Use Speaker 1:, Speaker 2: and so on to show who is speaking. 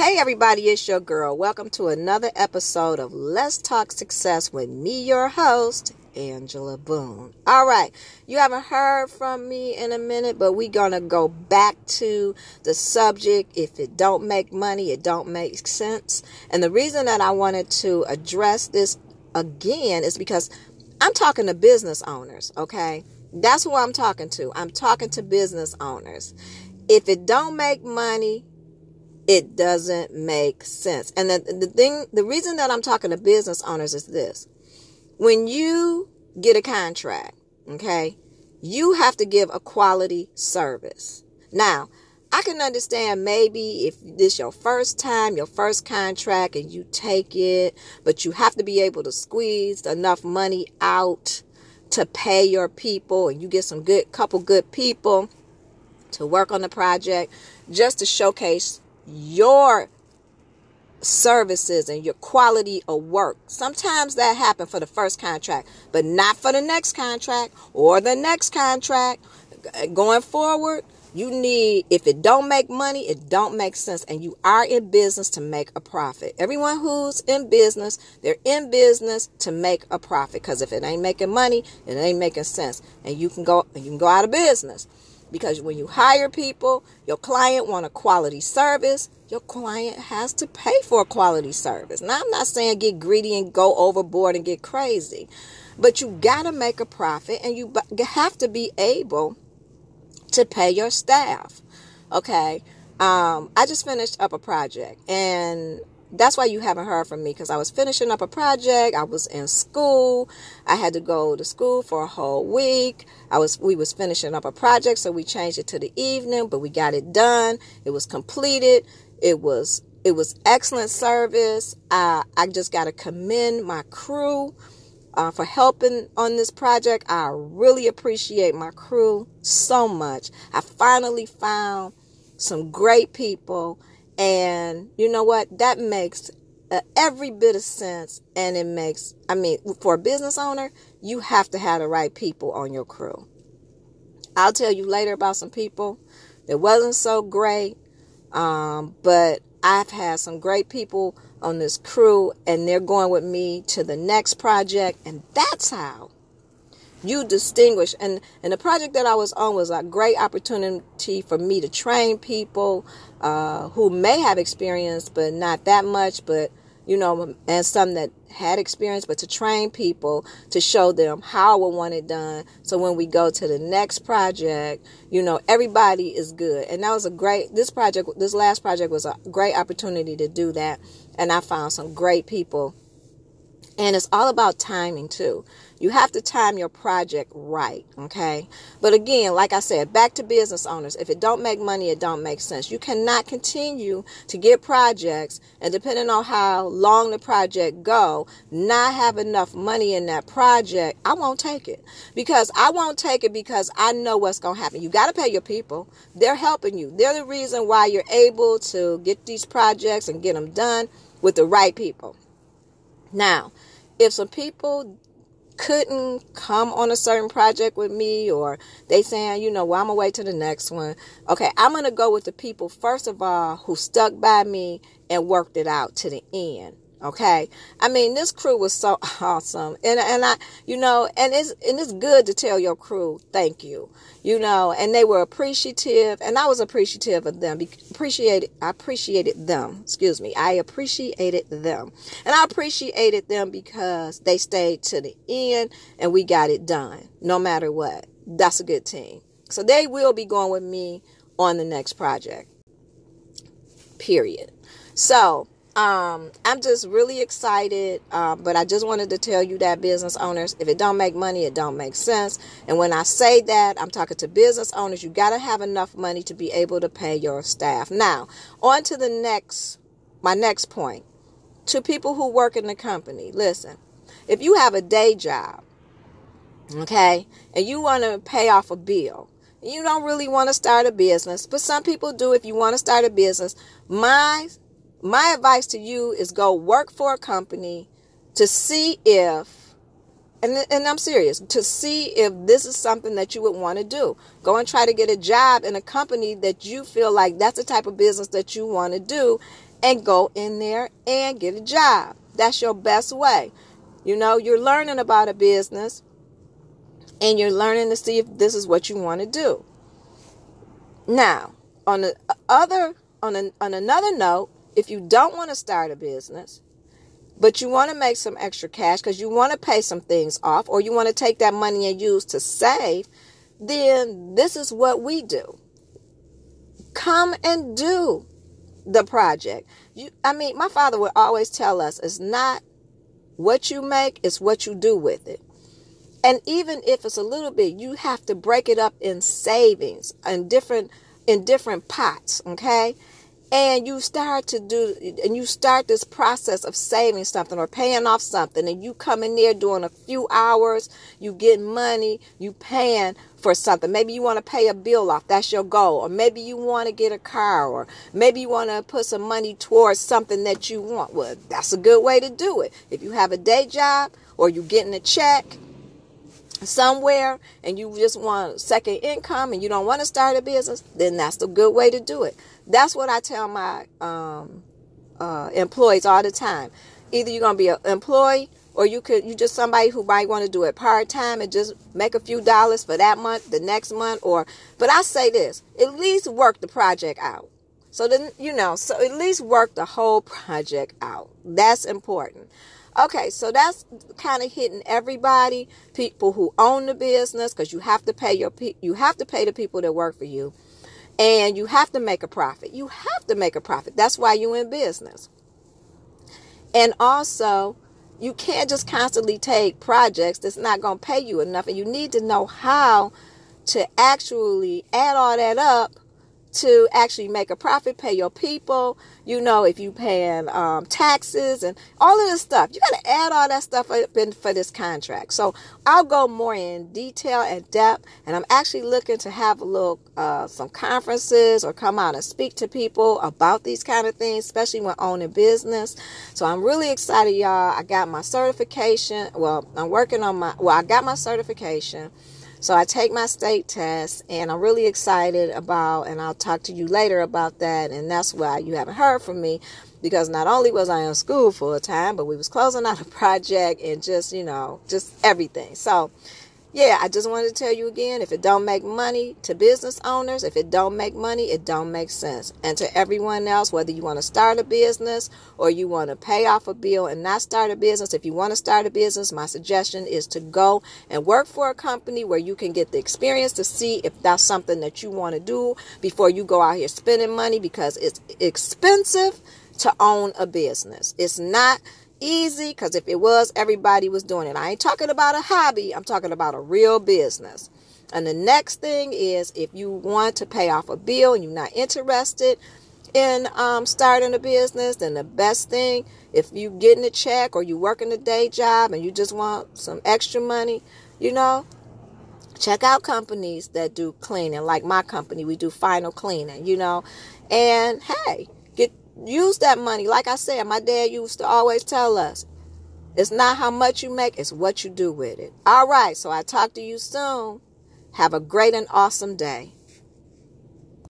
Speaker 1: Hey, everybody, it's your girl. Welcome to another episode of Let's Talk Success with me, your host, Angela Boone. All right, you haven't heard from me in a minute, but we're gonna go back to the subject. If it don't make money, it don't make sense. And the reason that I wanted to address this again is because I'm talking to business owners, okay? That's who I'm talking to. I'm talking to business owners. If it don't make money, it doesn't make sense. And the, the thing, the reason that I'm talking to business owners is this. When you get a contract, okay, you have to give a quality service. Now, I can understand maybe if this your first time, your first contract and you take it, but you have to be able to squeeze enough money out to pay your people and you get some good couple good people to work on the project just to showcase your services and your quality of work. Sometimes that happens for the first contract, but not for the next contract or the next contract. Going forward, you need if it don't make money, it don't make sense and you are in business to make a profit. Everyone who's in business, they're in business to make a profit cuz if it ain't making money, it ain't making sense and you can go you can go out of business because when you hire people, your client want a quality service. Your client has to pay for a quality service. Now, I'm not saying get greedy and go overboard and get crazy, but you got to make a profit and you have to be able to pay your staff. Okay. Um, I just finished up a project and that's why you haven't heard from me because I was finishing up a project. I was in school. I had to go to school for a whole week. I was we was finishing up a project, so we changed it to the evening, but we got it done. It was completed. It was it was excellent service. I I just got to commend my crew uh, for helping on this project. I really appreciate my crew so much. I finally found some great people and you know what? That makes uh, every bit of sense. And it makes, I mean, for a business owner, you have to have the right people on your crew. I'll tell you later about some people that wasn't so great. Um, but I've had some great people on this crew and they're going with me to the next project. And that's how you distinguish. And and the project that i was on was a great opportunity for me to train people uh, who may have experience but not that much but you know and some that had experience but to train people to show them how we want it done. So when we go to the next project you know everybody is good. And that was a great this project this last project was a great opportunity to do that. And i found some great people and it's all about timing too. You have to time your project right, okay? But again, like I said, back to business owners. If it don't make money, it don't make sense. You cannot continue to get projects and depending on how long the project go, not have enough money in that project, I won't take it. Because I won't take it because I know what's going to happen. You got to pay your people. They're helping you. They're the reason why you're able to get these projects and get them done with the right people. Now, if some people couldn't come on a certain project with me or they saying, you know, well, I'm gonna wait to the next one. Okay, I'm gonna go with the people, first of all, who stuck by me and worked it out to the end. Okay. I mean, this crew was so awesome. And, and I, you know, and it's, and it's good to tell your crew, thank you, you know, and they were appreciative and I was appreciative of them, appreciated, I appreciated them, excuse me. I appreciated them and I appreciated them because they stayed to the end and we got it done no matter what. That's a good team. So they will be going with me on the next project. Period. So, um, I'm just really excited, uh, but I just wanted to tell you that business owners, if it don't make money, it don't make sense. And when I say that, I'm talking to business owners. You got to have enough money to be able to pay your staff. Now, on to the next, my next point. To people who work in the company, listen, if you have a day job, okay, and you want to pay off a bill, you don't really want to start a business, but some people do if you want to start a business. My my advice to you is go work for a company to see if and, and I'm serious, to see if this is something that you would want to do. Go and try to get a job in a company that you feel like that's the type of business that you want to do and go in there and get a job. That's your best way. You know, you're learning about a business and you're learning to see if this is what you want to do. Now, on the other on, a, on another note, if you don't want to start a business, but you want to make some extra cash because you want to pay some things off or you want to take that money and use to save, then this is what we do. Come and do the project. You I mean, my father would always tell us it's not what you make, it's what you do with it. And even if it's a little bit, you have to break it up in savings and different in different pots, okay? And you start to do and you start this process of saving something or paying off something and you come in there doing a few hours you get money you paying for something. Maybe you want to pay a bill off that's your goal. Or maybe you want to get a car or maybe you want to put some money towards something that you want. Well that's a good way to do it. If you have a day job or you're getting a check somewhere and you just want second income and you don't want to start a business, then that's the good way to do it. That's what I tell my um, uh, employees all the time. Either you're gonna be an employee or you could you just somebody who might want to do it part time and just make a few dollars for that month, the next month, or but I say this, at least work the project out. So then you know, so at least work the whole project out. That's important. Okay, so that's kind of hitting everybody, people who own the business, because you have to pay your you have to pay the people that work for you, and you have to make a profit. You have to make a profit. That's why you're in business. And also, you can't just constantly take projects that's not going to pay you enough, and you need to know how to actually add all that up to actually make a profit, pay your people, you know, if you paying um, taxes and all of this stuff. You got to add all that stuff up in for this contract. So I'll go more in detail and depth, and I'm actually looking to have a little uh, some conferences or come out and speak to people about these kind of things, especially when owning business. So I'm really excited, y'all. I got my certification. Well, I'm working on my. Well, I got my certification. So I take my state test and I'm really excited about, and I'll talk to you later about that. And that's why you haven't heard from me because not only was I in school full time, but we was closing out a project and just, you know, just everything. So yeah, I just wanted to tell you again, if it don't make money to business owners, if it don't make money, it don't make sense. And to everyone else, whether you want to start a business or you want to pay off a bill and not start a business, if you want to start a business, my suggestion is to go and work for a company where you can get the experience to see if that's something that you want to do before you go out here spending money because it's expensive to own a business. It's not easy because if it was, everybody was doing it. I ain't talking about a hobby, I'm talking about a real business. And the next thing is if you want to pay off a bill and you're not interested in um, starting a business, then the best thing, if you're getting a check or you're working a day job and you just want some extra money, you know, check out companies that do cleaning. Like my company, we do final cleaning, you know. And hey, use that money. Like I said, my dad used to always tell us, it's not how much you make, it's what you do with it. All right, so I talk to you soon. Have a great and awesome day.